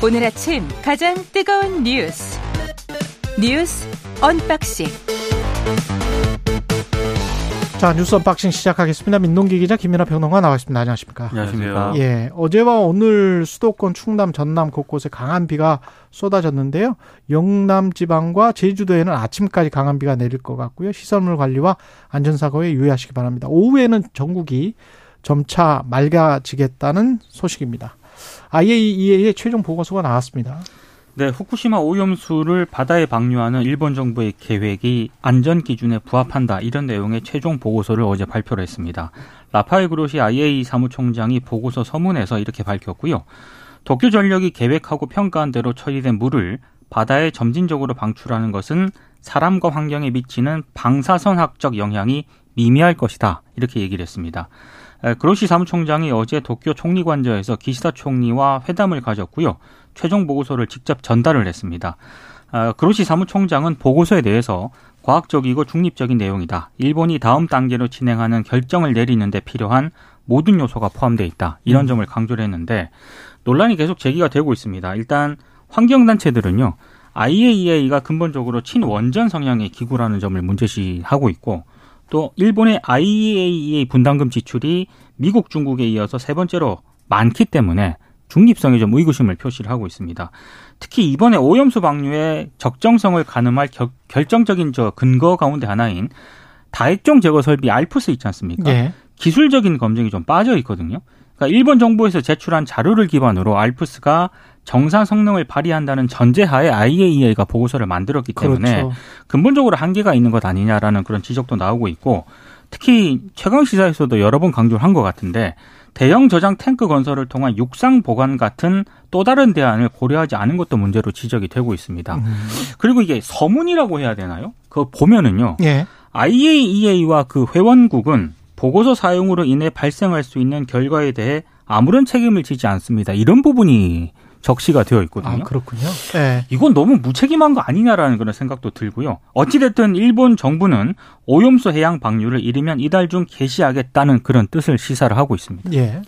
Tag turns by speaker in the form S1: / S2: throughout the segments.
S1: 오늘 아침 가장 뜨거운 뉴스 뉴스 언박싱
S2: 자 뉴스 언박싱 시작하겠습니다. 민동기 기자 김민하 평론가 나와 있습니다. 안녕하십니까?
S3: 안녕하십니까?
S2: 예, 어제와 오늘 수도권 충남, 전남 곳곳에 강한 비가 쏟아졌는데요. 영남 지방과 제주도에는 아침까지 강한 비가 내릴 것 같고요. 시설물 관리와 안전사고에 유의하시기 바랍니다. 오후에는 전국이 점차 맑아지겠다는 소식입니다. IAEA의 최종 보고서가 나왔습니다.
S3: 네, 후쿠시마 오염수를 바다에 방류하는 일본 정부의 계획이 안전 기준에 부합한다 이런 내용의 최종 보고서를 어제 발표를 했습니다. 라파엘 그로시 IAEA 사무총장이 보고서 서문에서 이렇게 밝혔고요. 도쿄 전력이 계획하고 평가한 대로 처리된 물을 바다에 점진적으로 방출하는 것은 사람과 환경에 미치는 방사선학적 영향이 미미할 것이다 이렇게 얘기를 했습니다. 그로시 사무총장이 어제 도쿄 총리관저에서 기시다 총리와 회담을 가졌고요. 최종 보고서를 직접 전달을 했습니다. 그로시 사무총장은 보고서에 대해서 과학적이고 중립적인 내용이다. 일본이 다음 단계로 진행하는 결정을 내리는 데 필요한 모든 요소가 포함되어 있다. 이런 음. 점을 강조를 했는데 논란이 계속 제기가 되고 있습니다. 일단 환경단체들은요. IAEA가 근본적으로 친원전 성향의 기구라는 점을 문제시하고 있고 또 일본의 IAEA 분담금 지출이 미국, 중국에 이어서 세 번째로 많기 때문에 중립성에 좀 의구심을 표시를 하고 있습니다. 특히 이번에 오염수 방류의 적정성을 가늠할 겨, 결정적인 저 근거 가운데 하나인 다액종 제거 설비 알프스 있지 않습니까? 예. 기술적인 검증이 좀 빠져 있거든요. 그러니까 일본 정부에서 제출한 자료를 기반으로 알프스가 정상 성능을 발휘한다는 전제하에 IAEA가 보고서를 만들었기 때문에 그렇죠. 근본적으로 한계가 있는 것 아니냐라는 그런 지적도 나오고 있고 특히 최강 시사에서도 여러 번 강조를 한 것 같은데 대형 저장 탱크 건설을 통한 육상 보관 같은 또 다른 대안을 고려하지 않은 것도 문제로 지적이 되고 있습니다. 음. 그리고 이게 서문이라고 해야 되나요? 그거 보면은요. 예. IAEA와 그 회원국은 보고서 사용으로 인해 발생할 수 있는 결과에 대해 아무런 책임을 지지 않습니다. 이런 부분이 적시가 되어 있거든요.
S2: 아, 그렇군요. 네.
S3: 이건 너무 무책임한 거 아니냐라는 그런 생각도 들고요. 어찌됐든 일본 정부는 오염수 해양 방류를 이르면 이달 중 개시하겠다는 그런 뜻을 시사를 하고 있습니다.
S4: 예.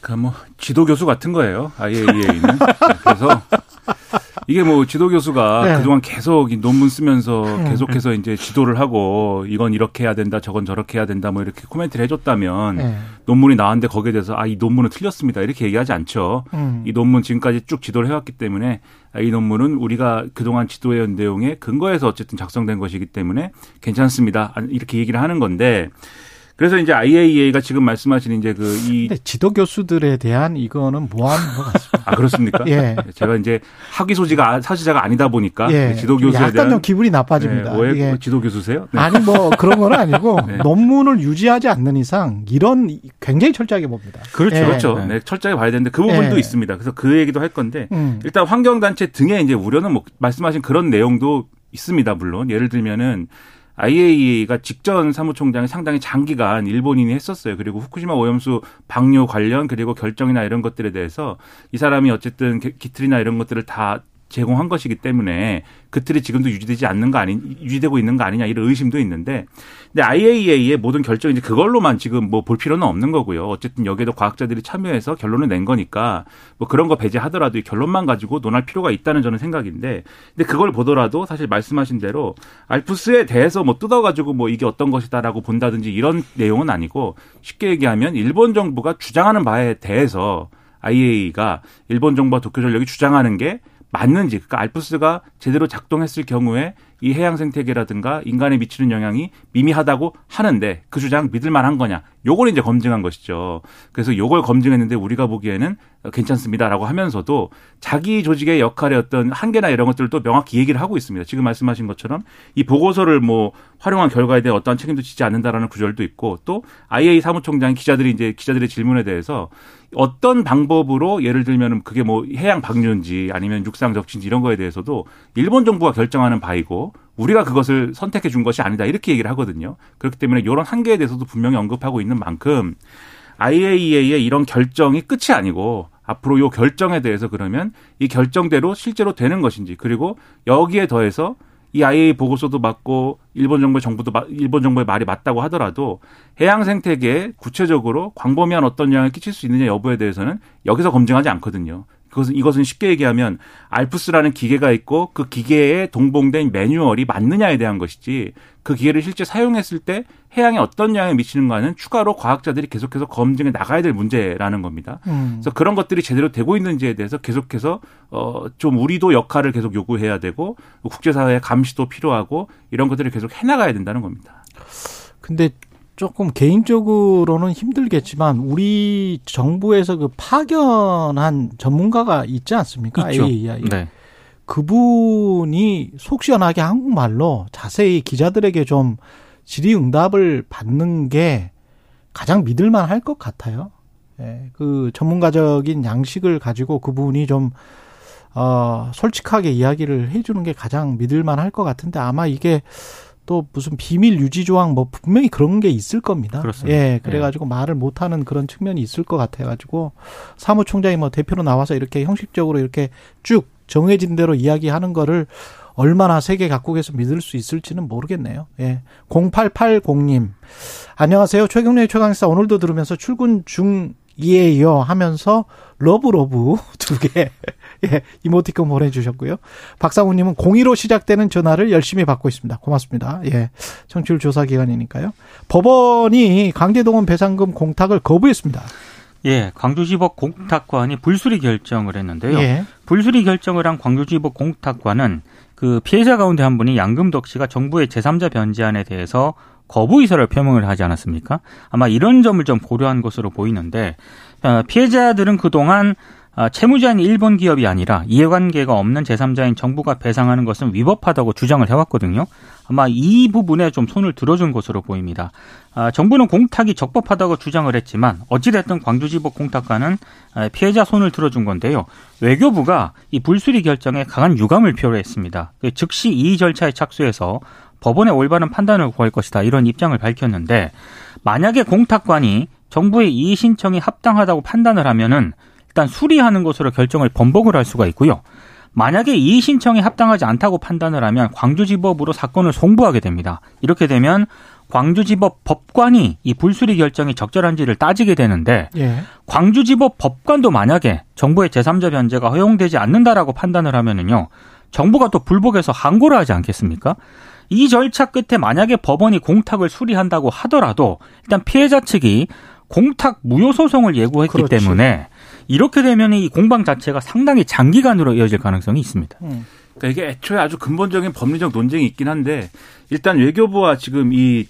S4: 그뭐 지도 교수 같은 거예요. IAEA는. 그래서 이게 뭐 지도 교수가 네. 그동안 계속 논문 쓰면서 음. 계속해서 이제 지도를 하고 이건 이렇게 해야 된다, 저건 저렇게 해야 된다, 뭐 이렇게 코멘트를 해줬다면 네. 논문이 나왔는데 거기에 대해서 아 이 논문은 틀렸습니다 이렇게 얘기하지 않죠. 음. 이 논문 지금까지 쭉 지도를 해왔기 때문에 아, 이 논문은 우리가 그동안 지도해온 내용에 근거해서 어쨌든 작성된 것이기 때문에 괜찮습니다 이렇게 얘기를 하는 건데. 그래서 이제 IAEA가 지금 말씀하신 이제 그 이
S2: 지도 교수들에 대한 이거는 모함인 것 같습니다.
S4: 아 그렇습니까? 예. 제가 이제 학위 소지가 사실자가 아니다 보니까 예. 지도 교수에
S2: 약간
S4: 대한
S2: 좀 기분이 나빠집니다.
S4: 네, 왜 예. 지도 교수세요?
S2: 네. 아니 뭐 그런 건 아니고 네. 논문을 유지하지 않는 이상 이런 굉장히 철저하게 봅니다.
S4: 그렇죠, 예. 그렇죠. 네. 네, 철저하게 봐야 되는데 그 부분도 예. 있습니다. 그래서 그 얘기도 할 건데 음. 일단 환경단체 등의 이제 우려는 뭐 말씀하신 그런 내용도 있습니다. 물론 예를 들면은 IAEA가 직전 사무총장이 상당히 장기간 일본인이 했었어요. 그리고 후쿠시마 오염수 방류 관련 그리고 결정이나 이런 것들에 대해서 이 사람이 어쨌든 기틀이나 이런 것들을 다 제공한 것이기 때문에 그 틀이 지금도 유지되지 않는 거 아니 유지되고 있는 거 아니냐 이런 의심도 있는데 근데 IAEA의 모든 결정이 이제 그걸로만 지금 뭐 볼 필요는 없는 거고요. 어쨌든 여기에도 과학자들이 참여해서 결론을 낸 거니까 뭐 그런 거 배제하더라도 이 결론만 가지고 논할 필요가 있다는 저는 생각인데 근데 그걸 보더라도 사실 말씀하신 대로 알프스에 대해서 뭐 뜯어 가지고 뭐 이게 어떤 것이다라고 본다든지 이런 내용은 아니고 쉽게 얘기하면 일본 정부가 주장하는 바에 대해서 IAEA가 일본 정부와 도쿄 전력이 주장하는 게 맞는지 그러니까 알프스가 제대로 작동했을 경우에 이 해양 생태계라든가 인간에 미치는 영향이 미미하다고 하는데 그 주장 믿을 만한 거냐. 요걸 이제 검증한 것이죠. 그래서 요걸 검증했는데 우리가 보기에는 괜찮습니다라고 하면서도 자기 조직의 역할의 어떤 한계나 이런 것들도 명확히 얘기를 하고 있습니다. 지금 말씀하신 것처럼 이 보고서를 뭐 활용한 결과에 대해 어떠한 책임도 지지 않는다라는 구절도 있고 또 IA 사무총장 기자들이 이제 기자들의 질문에 대해서 어떤 방법으로 예를 들면 그게 뭐 해양 방류인지 아니면 육상 적신지 이런 거에 대해서도 일본 정부가 결정하는 바이고 우리가 그것을 선택해 준 것이 아니다 이렇게 얘기를 하거든요. 그렇기 때문에 이런 한계에 대해서도 분명히 언급하고 있는 만큼 IAEA의 이런 결정이 끝이 아니고 앞으로 이 결정에 대해서 그러면 이 결정대로 실제로 되는 것인지 그리고 여기에 더해서 이 IA 보고서도 맞고 일본 정부의 정부도 일본 정부의 말이 맞다고 하더라도 해양 생태계에 구체적으로 광범위한 어떤 영향을 끼칠 수 있느냐 여부에 대해서는 여기서 검증하지 않거든요. 그것은 이것은 쉽게 얘기하면 알프스라는 기계가 있고 그 기계에 동봉된 매뉴얼이 맞느냐에 대한 것이지 그 기계를 실제 사용했을 때 해양에 어떤 영향을 미치는가는 추가로 과학자들이 계속해서 검증해 나가야 될 문제라는 겁니다. 음. 그래서 그런 것들이 제대로 되고 있는지에 대해서 계속해서 어좀 우리도 역할을 계속 요구해야 되고 국제사회의 감시도 필요하고 이런 것들을 계속 해나가야 된다는 겁니다.
S2: 근데 조금 개인적으로는 힘들겠지만 우리 정부에서 그 파견한 전문가가 있지 않습니까?
S3: 있죠. 네.
S2: 그분이 속 시원하게 한국말로 자세히 기자들에게 좀 질의응답을 받는 게 가장 믿을만 할 것 같아요. 예, 그 전문가적인 양식을 가지고 그분이 좀, 어, 솔직하게 이야기를 해주는 게 가장 믿을만 할 것 같은데 아마 이게 또 무슨 비밀 유지 조항 뭐 분명히 그런 게 있을 겁니다.
S3: 그렇습니다.
S2: 예, 그래가지고 예. 말을 못하는 그런 측면이 있을 것 같아가지고 사무총장이 뭐 대표로 나와서 이렇게 형식적으로 이렇게 쭉 정해진 대로 이야기하는 거를 얼마나 세계 각국에서 믿을 수 있을지는 모르겠네요. 예. 0880님. 안녕하세요. 최경영의 최강시사 오늘도 들으면서 출근 중 이에요 하면서 love love 두 개. 예, 이모티콘 보내주셨고요. 박상우님은 02로 시작되는 전화를 열심히 받고 있습니다. 고맙습니다. 예, 청취율 조사 기간이니까요. 법원이 강제동원 배상금 공탁을 거부했습니다.
S3: 예, 광주지법 공탁관이 불수리 결정을 했는데요. 예. 불수리 결정을 한 광주지법 공탁관은 그 피해자 가운데 한 분이 양금덕 씨가 정부의 제3자 변제안에 대해서 거부 의사를 표명을 하지 않았습니까? 아마 이런 점을 좀 고려한 것으로 보이는데 어, 피해자들은 그동안 아, 채무자인 일본 기업이 아니라 이해관계가 없는 제3자인 정부가 배상하는 것은 위법하다고 주장을 해왔거든요. 아마 이 부분에 좀 손을 들어준 것으로 보입니다. 아, 정부는 공탁이 적법하다고 주장을 했지만 어찌됐든 광주지법 공탁과는 아, 피해자 손을 들어준 건데요. 외교부가 이 불수리 결정에 강한 유감을 표했습니다. 그 즉시 이의 절차에 착수해서 법원의 올바른 판단을 구할 것이다 이런 입장을 밝혔는데 만약에 공탁관이 정부의 이의 신청이 합당하다고 판단을 하면은 일단 수리하는 것으로 결정을 번복을 할 수가 있고요. 만약에 이의 신청이 합당하지 않다고 판단을 하면 광주지법으로 사건을 송부하게 됩니다. 이렇게 되면 광주지법 법관이 이 불수리 결정이 적절한지를 따지게 되는데 예. 광주지법 법관도 만약에 정부의 제3자 변제가 허용되지 않는다라고 판단을 하면은요. 정부가 또 불복해서 항고를 하지 않겠습니까? 이 절차 끝에 만약에 법원이 공탁을 수리한다고 하더라도 일단 피해자 측이 공탁 무효 소송을 예고했기 그렇지. 때문에 이렇게 되면 이 공방 자체가 상당히 장기간으로 이어질 가능성이 있습니다. 음.
S4: 그러니까 이게 애초에 아주 근본적인 법리적 논쟁이 있긴 한데 일단 외교부와 지금 이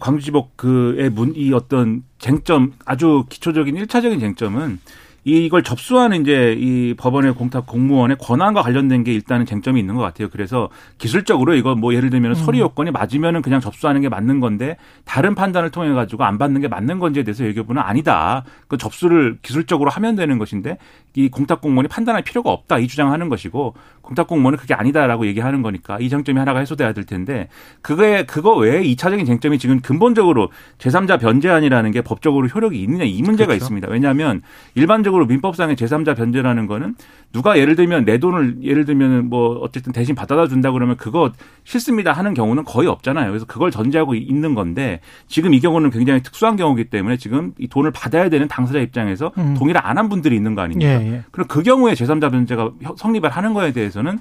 S4: 광주지법 그의 문 이 어떤 쟁점 아주 기초적인 일차적인 쟁점은 이걸 접수하는 이제 이 법원의 공탁 공무원의 권한과 관련된 게 일단은 쟁점이 있는 것 같아요. 그래서 기술적으로 이거 뭐 예를 들면 음. 서류 요건이 맞으면은 그냥 접수하는 게 맞는 건데 다른 판단을 통해 가지고 안 받는 게 맞는 건지에 대해서 외교부는 아니다. 그 접수를 기술적으로 하면 되는 것인데 이 공탁 공무원이 판단할 필요가 없다 이 주장하는 것이고 공탁 공무원은 그게 아니다라고 얘기하는 거니까 이 쟁점이 하나가 해소돼야 될 텐데 그거에 그거 외에 이차적인 쟁점이 지금 근본적으로 제3자 변제안이라는 게 법적으로 효력이 있느냐 이 문제가 그렇죠. 있습니다. 왜냐하면 일반적으로 민법상의 제3자 변제라는 거는 누가 예를 들면 내 돈을 예를 들면 뭐 어쨌든 대신 받아다 준다 그러면 그거 싫습니다 하는 경우는 거의 없잖아요. 그래서 그걸 전제하고 있는 건데 지금 이 경우는 굉장히 특수한 경우이기 때문에 지금 이 돈을 받아야 되는 당사자 입장에서 음. 동의를 안 한 분들이 있는 거 아닙니까? 예, 예. 그럼 그 경우에 제3자 변제가 성립을 하는 거에 대해서는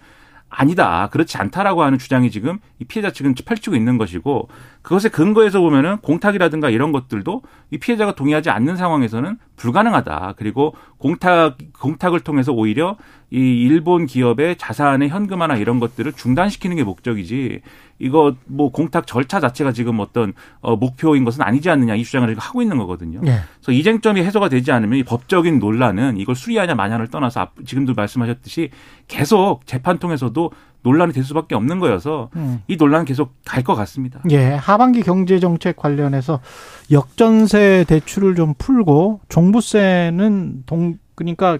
S4: 아니다. 그렇지 않다라고 하는 주장이 지금 이 피해자 측은 펼치고 있는 것이고 그것에 근거해서 보면은 공탁이라든가 이런 것들도 이 피해자가 동의하지 않는 상황에서는 불가능하다. 그리고 공탁 공탁을 통해서 오히려 이 일본 기업의 자산의 현금화나 이런 것들을 중단시키는 게 목적이지 이거 뭐 공탁 절차 자체가 지금 어떤 어 목표인 것은 아니지 않느냐 이 주장을 하고 있는 거거든요. 네. 그래서 이 쟁점이 해소가 되지 않으면 이 법적인 논란은 이걸 수리하냐 마냐를 떠나서 지금도 말씀하셨듯이 계속 재판 통해서도 논란이 될 수밖에 없는 거여서 음. 이 논란은 계속 갈 것 같습니다.
S2: 예, 하반기 경제 정책 관련해서 역전세 대출을 좀 풀고 종부세는 동 그러니까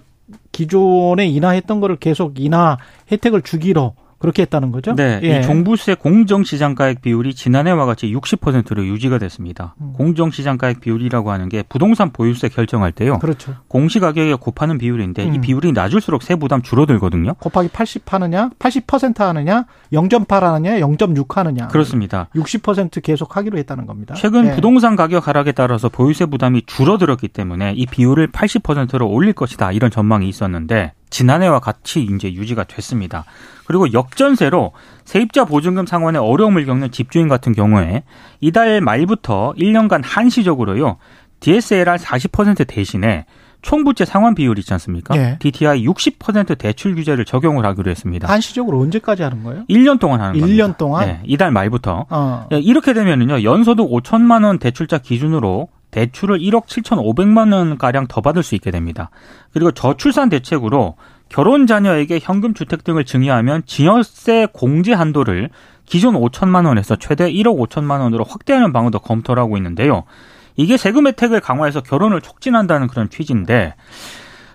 S2: 기존에 인하했던 거를 계속 인하 혜택을 주기로 그렇게 했다는 거죠?
S3: 네. 예. 이 종부세 공정시장가액 비율이 지난해와 같이 60%로 유지가 됐습니다. 음. 공정시장가액 비율이라고 하는 게 부동산 보유세 결정할 때요.
S2: 그렇죠.
S3: 공시가격에 곱하는 비율인데 음. 이 비율이 낮을수록 세부담 줄어들거든요.
S2: 곱하기 80 하느냐, 80% 하느냐, 0.8 하느냐, 0.6 하느냐.
S3: 그렇습니다.
S2: 60% 계속 하기로 했다는 겁니다.
S3: 최근 예. 부동산 가격 하락에 따라서 보유세 부담이 줄어들었기 때문에 이 비율을 80%로 올릴 것이다. 이런 전망이 있었는데 지난해와 같이 이제 유지가 됐습니다. 그리고 역전세로 세입자 보증금 상환에 어려움을 겪는 집주인 같은 경우에 이달 말부터 1년간 한시적으로요. DSLR 40% 대신에 총부채 상환 비율 있지 않습니까? 예. DTI 60% 대출 규제를 적용을 하기로 했습니다.
S2: 한시적으로 언제까지 하는 거예요?
S3: 1년 동안 하는
S2: 1년
S3: 겁니다.
S2: 1년 동안?
S3: 네, 이달 말부터. 어. 예, 이렇게 되면은요. 연소득 5천만 원 대출자 기준으로 대출을 1억 7천5백만 원가량 더 받을 수 있게 됩니다. 그리고 저출산 대책으로 결혼 자녀에게 현금 주택 등을 증여하면 증여세 공제 한도를 기존 5천만 원에서 최대 1억 5천만 원으로 확대하는 방안도 검토를 하고 있는데요. 이게 세금 혜택을 강화해서 결혼을 촉진한다는 그런 취지인데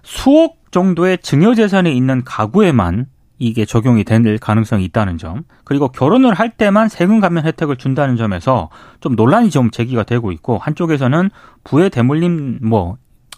S3: 수억 정도의 증여 재산이 있는 가구에만 이게 적용이 될 가능성이 있다는 점 그리고 결혼을 할 때만 세금 감면 혜택을 준다는 점에서 좀 논란이 좀 제기가 되고 있고 한쪽에서는 부의 대물림 뭐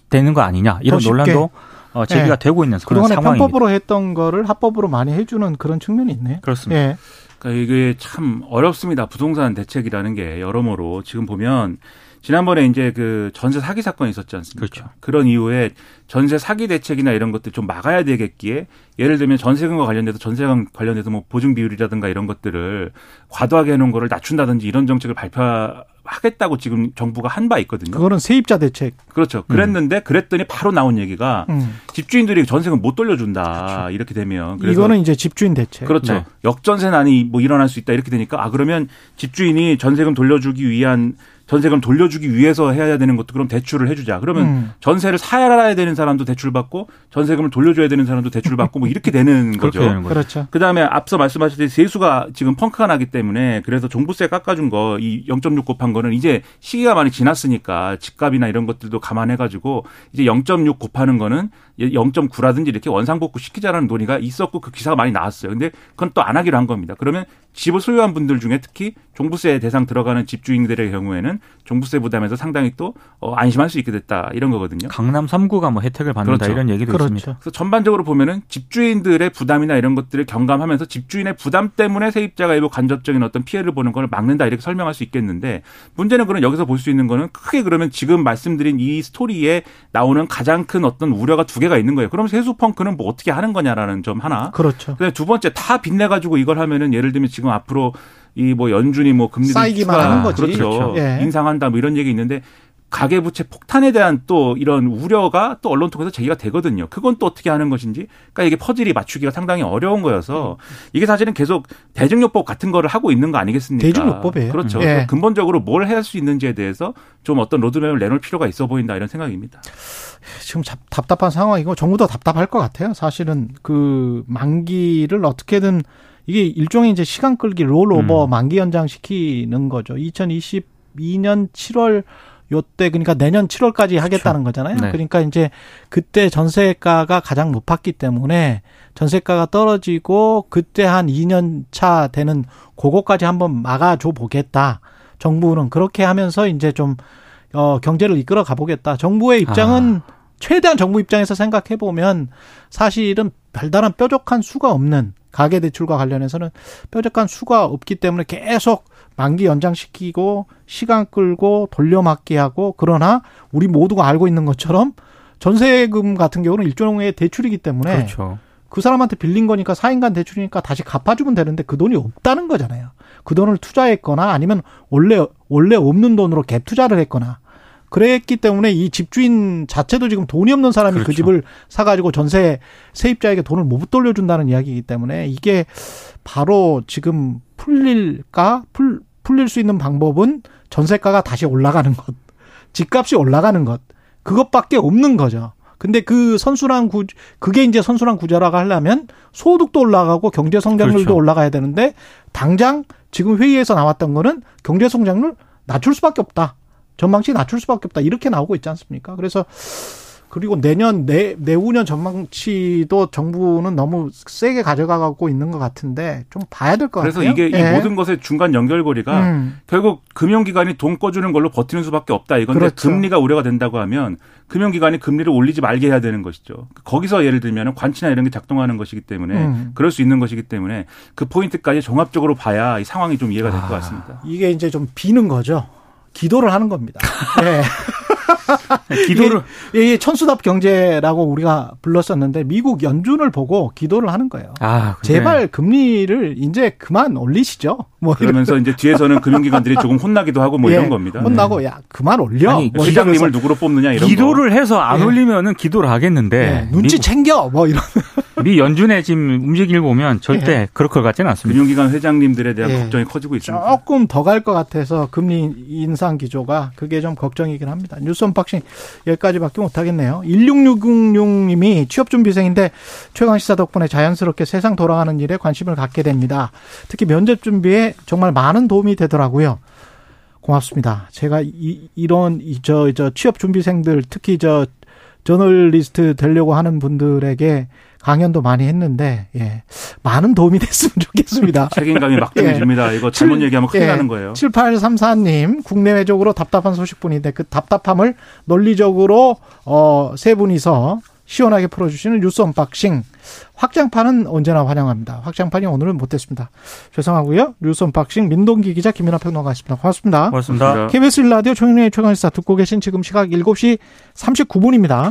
S3: 되는 거 아니냐 이런 논란도 어, 제기가 네. 되고 있는 그런 상황입니다.
S2: 편법으로 했던 거를 합법으로 많이 해주는 그런 측면이 있네요.
S3: 그렇습니다. 네.
S4: 그러니까 이게 참 어렵습니다. 부동산 대책이라는 게 여러모로 지금 보면 지난번에 이제 그 전세 사기 사건이 있었지 않습니까?
S3: 그렇죠.
S4: 그런 이후에 전세 사기 대책이나 이런 것들 좀 막아야 되겠기에 예를 들면 전세금과 관련돼서 전세금 관련돼서 뭐 보증 비율이라든가 이런 것들을 과도하게 해놓은 거를 낮춘다든지 이런 정책을 발표하겠다고 지금 정부가 한 바 있거든요.
S2: 그거는 세입자 대책.
S4: 그렇죠. 음. 그랬는데 음. 그랬더니 바로 나온 얘기가 음. 집주인들이 전세금 못 돌려준다 그렇죠. 이렇게 되면
S2: 이거는 이제 집주인 대책.
S4: 그렇죠. 네. 역전세 난이 뭐 일어날 수 있다 이렇게 되니까 아 그러면 집주인이 전세금 돌려주기 위한 전세금 돌려주기 위해서 해야 되는 것도 그럼 대출을 해주자. 그러면 음. 전세를 사야 되는 사람도 대출 받고 전세금을 돌려줘야 되는 사람도 대출 받고 뭐 이렇게 되는 거죠.
S2: 되는 그렇죠.
S4: 그 다음에 앞서 말씀하셨듯이 세수가 지금 펑크가 나기 때문에 그래서 종부세 깎아준 거 이 0.6 곱한 거는 이제 시기가 많이 지났으니까 집값이나 이런 것들도 감안해가지고 이제 0.6 곱하는 거는 0.9라든지 이렇게 원상복구 시키자라는 논의가 있었고 그 기사가 많이 나왔어요. 근데 그건 또 안 하기로 한 겁니다. 그러면 집을 소유한 분들 중에 특히 종부세 대상 들어가는 집주인들의 경우에는 종부세 부담에서 상당히 또 어, 안심할 수 있게 됐다 이런 거거든요.
S3: 강남 3구가 뭐 혜택을 받는다 그렇죠. 이런 얘기도 그렇죠. 있습니다.
S4: 그래서 전반적으로 보면은 집주인들의 부담이나 이런 것들을 경감하면서 집주인의 부담 때문에 세입자가 일부 간접적인 어떤 피해를 보는 걸 막는다 이렇게 설명할 수 있겠는데 문제는 그런 여기서 볼 수 있는 거는 크게 그러면 지금 말씀드린 이 스토리에 나오는 가장 큰 어떤 우려가 두 개가 있는 거예요. 그럼 세수 펑크는 뭐 어떻게 하는 거냐라는 점 하나.
S2: 그렇죠.
S4: 두 번째 다 빚내 가지고 이걸 하면은 예를 들면 지금 앞으로 이 뭐 연준이 뭐 금리
S2: 쌓이기만 하는 거지.
S4: 그렇죠. 그렇죠. 예. 인상한다 뭐 이런 얘기 있는데 가계부채 폭탄에 대한 또 이런 우려가 또 언론 통해서 제기가 되거든요. 그건 또 어떻게 하는 것인지. 그러니까 이게 퍼즐이 맞추기가 상당히 어려운 거여서 이게 사실은 계속 대중요법 같은 거를 하고 있는 거 아니겠습니까?
S2: 대중요법이에요.
S4: 그렇죠. 예. 근본적으로 뭘할수 있는지에 대해서 좀 어떤 로드맵을 내놓을 필요가 있어 보인다 이런 생각입니다.
S2: 지금 답답한 상황이고 정부도 답답할 것 같아요. 사실은 그 만기를 어떻게든 이게 일종의 이제 시간 끌기 롤오버 음. 만기 연장 시키는 거죠. 2022년 7월 요때 그러니까 내년 7월까지 하겠다는 그렇죠. 거잖아요. 네. 그러니까 이제 그때 전세가가 가장 높았기 때문에 전세가가 떨어지고 그때 한 2년 차 되는 그거까지 한번 막아줘 보겠다. 정부는 그렇게 하면서 이제 좀 어, 경제를 이끌어 가보겠다. 정부의 입장은 아. 최대한 정부 입장에서 생각해 보면 사실은 별다른 뾰족한 수가 없는 가계대출과 관련해서는 뾰족한 수가 없기 때문에 계속 만기 연장시키고 시간 끌고 돌려막기 하고 그러나 우리 모두가 알고 있는 것처럼 전세금 같은 경우는 일종의 대출이기 때문에
S3: 그렇죠.
S2: 그 사람한테 빌린 거니까 4인간 대출이니까 다시 갚아주면 되는데 그 돈이 없다는 거잖아요. 그 돈을 투자했거나 아니면 원래 원래 없는 돈으로 갭 투자를 했거나 그랬기 때문에 이 집주인 자체도 지금 돈이 없는 사람이 그 그렇죠. 그 집을 사가지고 전세 세입자에게 돈을 못 돌려준다는 이야기이기 때문에 이게 바로 지금 풀릴까 풀 풀릴 수 있는 방법은 전세가가 다시 올라가는 것, 집값이 올라가는 것 그것밖에 없는 거죠. 근데 그 선순환 구 그게 이제 선순환 구조라고 하려면 소득도 올라가고 경제 성장률도 그렇죠. 올라가야 되는데 당장 지금 회의에서 나왔던 거는 경제 성장률 낮출 수밖에 없다. 전망치 낮출 수밖에 없다. 이렇게 나오고 있지 않습니까? 그래서 그리고 내년 내 내후년 전망치도 정부는 너무 세게 가져가고 있는 것 같은데 좀 봐야 될 것 같아요.
S4: 그래서 이게 예. 이 모든 것의 중간 연결고리가 음. 결국 금융기관이 돈 꺼주는 걸로 버티는 수밖에 없다 이건데 그렇죠. 금리가 우려가 된다고 하면 금융기관이 금리를 올리지 말게 해야 되는 것이죠. 거기서 예를 들면 관치나 이런 게 작동하는 것이기 때문에 음. 그럴 수 있는 것이기 때문에 그 포인트까지 종합적으로 봐야 이 상황이 좀 이해가 될것 아. 같습니다.
S2: 이게 이제 좀 비는 거죠. 기도를 하는 겁니다. 네. 기도를 이게 천수답 경제라고 우리가 불렀었는데 미국 연준을 보고 기도를 하는 거예요. 아, 제발 금리를 이제 그만 올리시죠.
S4: 뭐 그러면서 이제 뒤에서는 금융기관들이 조금 혼나기도 하고 뭐 예, 이런 겁니다.
S2: 혼나고 네. 야 그만 올려.
S4: 아니, 뭐 시장님을 누구로 뽑느냐 이런
S3: 기도를 거. 해서 안 예. 올리면은 기도를 하겠는데 예,
S2: 눈치 미, 챙겨 뭐 이런.
S3: 미 연준의 지금 움직임을 보면 절대 예. 그럴 것 같지는 않습니다.
S4: 금융기관 회장님들에 대한 예. 걱정이 커지고 있습니다.
S2: 조금 더 갈 것 같아서 금리 인상 기조가 그게 좀 걱정이긴 합니다. 뉴스 언박싱 여기까지밖에 못 하겠네요. 16666님이 취업준비생인데 최강 시사 덕분에 자연스럽게 세상 돌아가는 일에 관심을 갖게 됩니다. 특히 면접 준비에 정말 많은 도움이 되더라고요. 고맙습니다. 제가 이, 이런 저, 저 취업 준비생들 특히 저 저널리스트 되려고 하는 분들에게 강연도 많이 했는데 예. 많은 도움이 됐으면 좋겠습니다.
S4: 책임감이 막중해집니다. 예. 이거 잘못 7, 얘기하면 큰일 예. 나는 거예요.
S2: 7834님 국내외적으로 답답한 소식뿐인데 그 답답함을 논리적으로 어, 세 분이서 시원하게 풀어주시는 뉴스 언박싱. 확장판은 언제나 환영합니다. 확장판이 오늘은 못됐습니다. 죄송하고요. 뉴스 언박싱 민동기 기자 김민하 평론가였습니다. 고맙습니다.
S3: 고맙습니다.
S2: KBS 1라디오 총영의 최강시사 듣고 계신 지금 시각 7시 39분입니다.